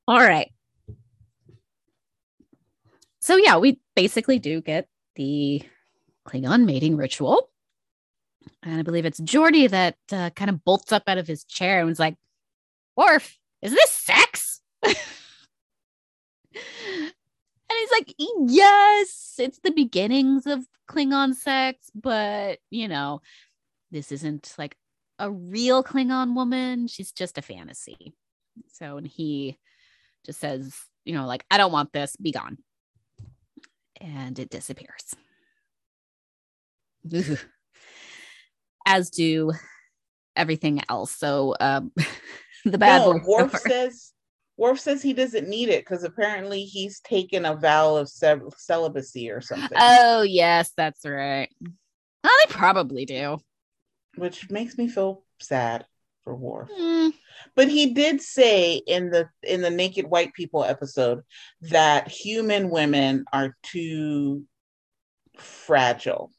All right. So, yeah, we basically do get the Klingon mating ritual. And I believe it's Geordi that uh, kind of bolts up out of his chair and was like, Worf, is this sex? and like, Yes, it's the beginnings of Klingon sex, but you know, this isn't like a real Klingon woman. She's just a fantasy. So, and he just says, you know, like, I don't want this, be gone. And it disappears. Ugh. As do everything else. So, um, the bad no, boy. Worf says Worf says he doesn't need it because apparently he's taken a vow of ce- celibacy or something, Oh, yes, that's right. Well, they probably do. which makes me feel sad for Worf. Hmm. But he did say in the in the Naked White People episode that human women are too fragile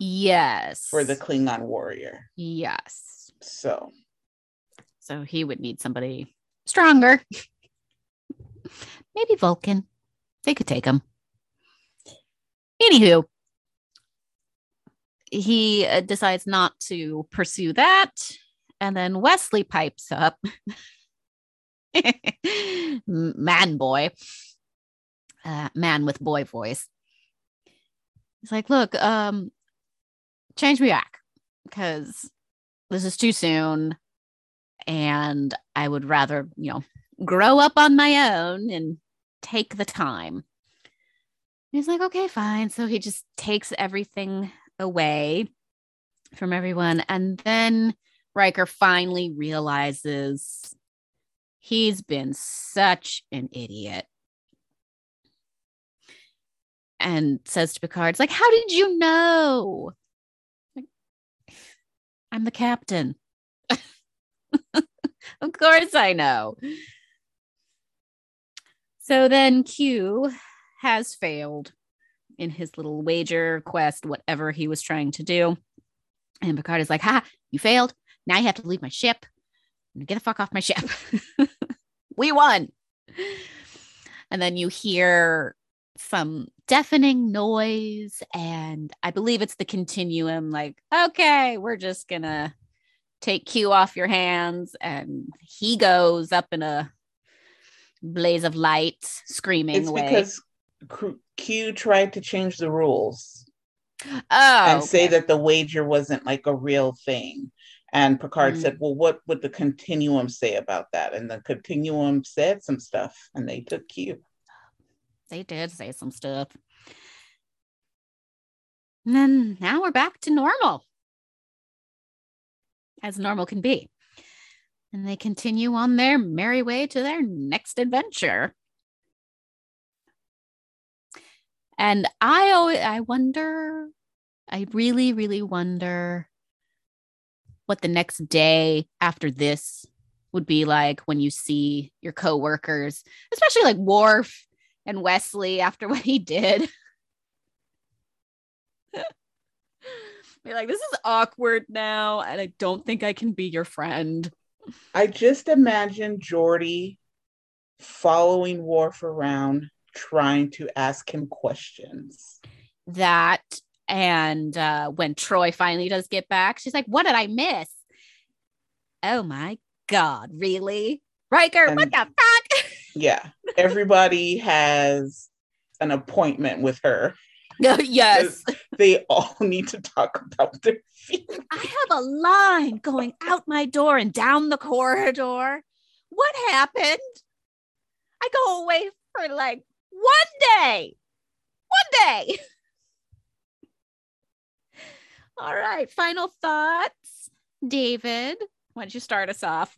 Yes. for the Klingon warrior. Yes. So So he would need somebody stronger. Maybe Vulcan. They could take him. Anywho, he uh, decides not to pursue that. And then Wesley pipes up. man boy. Uh, man with boy voice. He's like, look, um, change me back because this is too soon and I would rather, you know, grow up on my own and take the time. He's like, okay, fine. So he just takes everything away from everyone. And then Riker finally realizes he's been such an idiot. And says to Picard, it's like, how did you know? Like, I'm the captain. of course I know. So then Q has failed in his little wager quest, whatever he was trying to do. And Picard is like, ha, you failed. Now you have to leave my ship. Get the fuck off my ship. we won. And then you hear some deafening noise. And I believe it's the continuum like, okay, we're just going to take Q off your hands. And he goes up in a blaze of light, screaming it's away. because Q- tried to change the rules oh, and say that the wager wasn't like a real thing. And Picard Mm. said, Well, what would the continuum say about that? And the continuum said some stuff and they took Q. they did say some stuff. And then now we're back to normal, as normal can be. And they continue on their merry way to their next adventure. And I always, I wonder, I really, really wonder what the next day after this would be like when you see your coworkers, especially like Worf and Wesley after what he did. Be like, this is awkward now, and I don't think I can be your friend. I just imagine Geordi following Worf around, trying to ask him questions. That and uh, when Troi finally does get back, she's like, "What did I miss?" Oh my god, really, Riker? what the fuck? Yeah, everybody has an appointment with her. yes, They all need to talk about their feelings. I have a line going out my door and down the corridor. What happened? I go away for like one day. One day. All right. Final thoughts. David, why don't you start us off?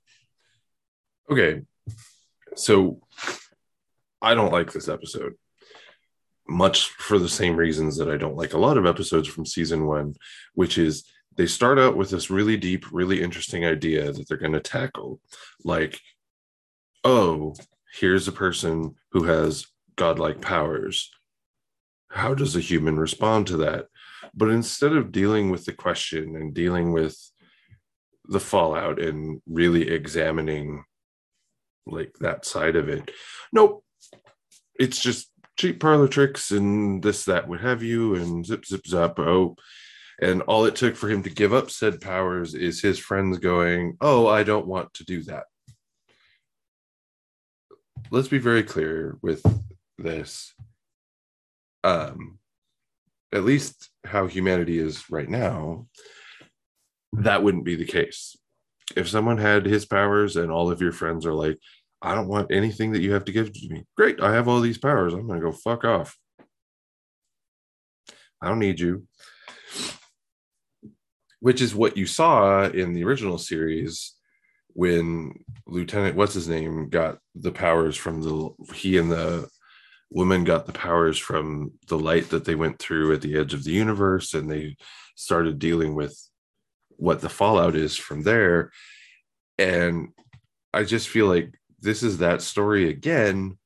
Okay. So I don't like this episode much for the same reasons that I don't like a lot of episodes from season one, which is they start out with this really deep, really interesting idea that they're going to tackle. Like, oh, here's a person who has godlike powers. How does a human respond to that? But instead of dealing with the question and dealing with the fallout and really examining like that side of it, nope. It's just cheap parlor tricks and this, that, what have you, and zip, zip, zap. Oh, and all it took for him to give up said powers is his friends going, Oh, I don't want to do that. Let's be very clear with this. Um, at least how humanity is right now, that wouldn't be the case. If someone had his powers and all of your friends are like, I don't want anything that you have to give to me. Great, I have all these powers. I'm going to go fuck off. I don't need you which is what you saw in the original series when Lieutenant what's his name got the powers from the he and the woman got the powers from the light that they went through at the edge of the universe and they started dealing with what the fallout is from there and I just feel like this is that story again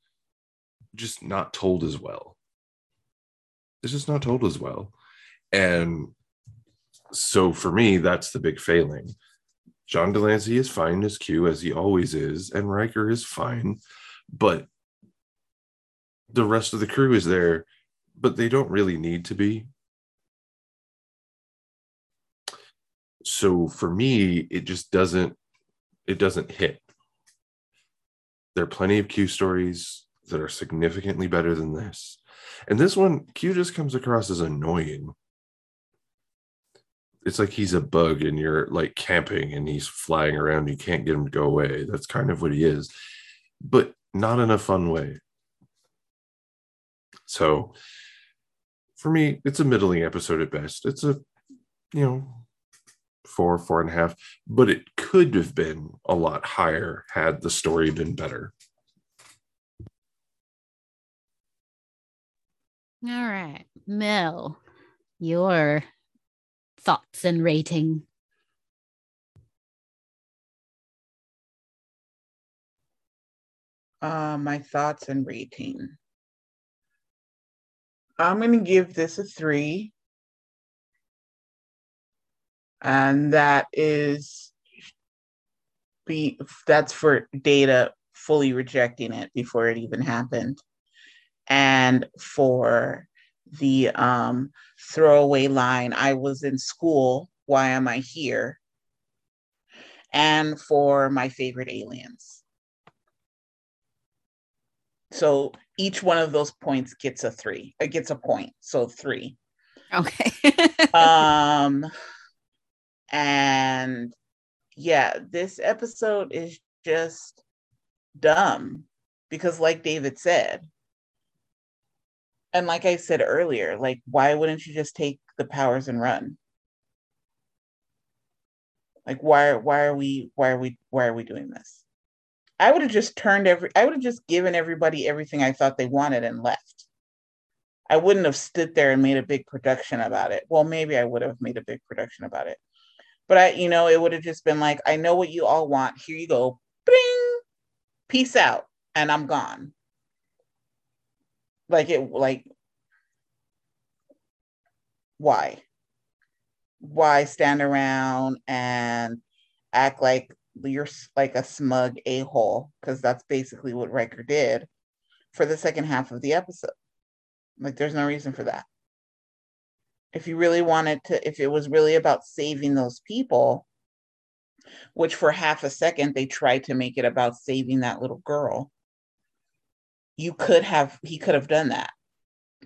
just not told as well it's just not told as well and so for me, that's the big failing. John de Lancie is fine as Q as he always is, and Riker is fine, but the rest of the crew is there, but they don't really need to be. So for me, it just doesn't it doesn't hit. There are plenty of Q stories that are significantly better than this. And this one, Q just comes across as annoying. It's like he's a bug and you're like camping and he's flying around. You can't get him to go away. That's kind of what he is but not in a fun way. So for me it's a middling episode at best. It's a you know four four and a half but it could have been a lot higher had the story been better all right mel your thoughts and rating? Uh, my thoughts and rating. I'm going to give this a three. And that is be that's for data fully rejecting it before it even happened. And for the um, throwaway line, I was in school, why am I here? And for my favorite aliens. So each one of those points gets a three. It gets a point. So three. Okay. um and yeah, this episode is just dumb because like David said, and like I said earlier, like why wouldn't you just take the powers and run? Like why why are we why are we why are we doing this? I would have just turned every I would have just given everybody everything I thought they wanted and left. I wouldn't have stood there and made a big production about it. Well, maybe I would have made a big production about it. But I, you know, it would have just been like, I know what you all want. Here you go. Bing. Peace out. And I'm gone like it like why why stand around and act like you're like a smug a-hole because that's basically what Riker did for the second half of the episode like there's no reason for that if you really wanted to if it was really about saving those people which for half a second they tried to make it about saving that little girl you could have he could have done that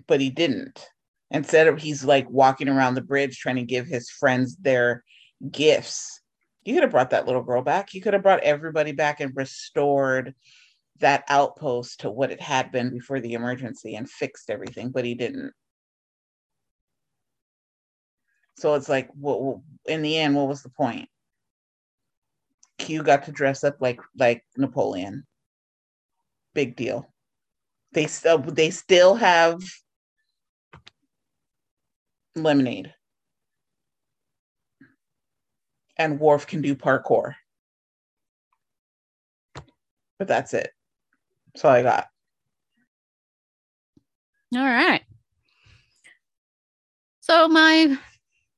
but he didn't. Instead of he's like walking around the bridge trying to give his friends their gifts. You could have brought that little girl back. You could have brought everybody back and restored that outpost to what it had been before the emergency and fixed everything but he didn't So it's like, what? In the end, what was the point? Q got to dress up like like Napoleon. Big deal. They still they still have lemonade. And Worf can do parkour. But that's it. That's all I got. All right. So my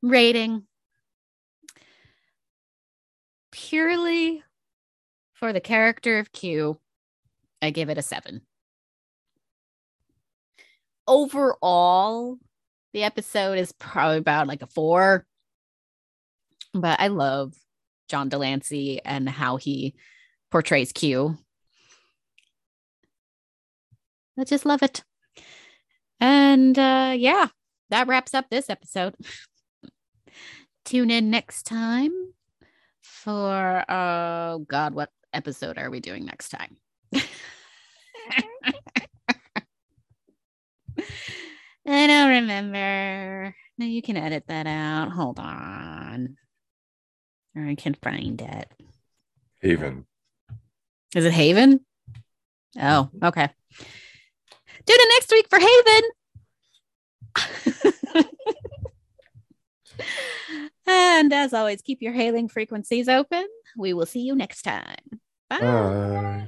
rating purely for the character of Q, I give it a seven. Overall, the episode is probably about like a four. But I love John de Lancie and how he portrays Q. I just love it. And uh, yeah, that wraps up this episode. Tune in next time for oh god, what episode are we doing next time? I don't remember. No, you can edit that out. Hold on. Or I can find it. Haven. Is it Haven? Oh, okay. Tune in next week for Haven. and as always, keep your hailing frequencies open. We will see you next time. Bye. Bye.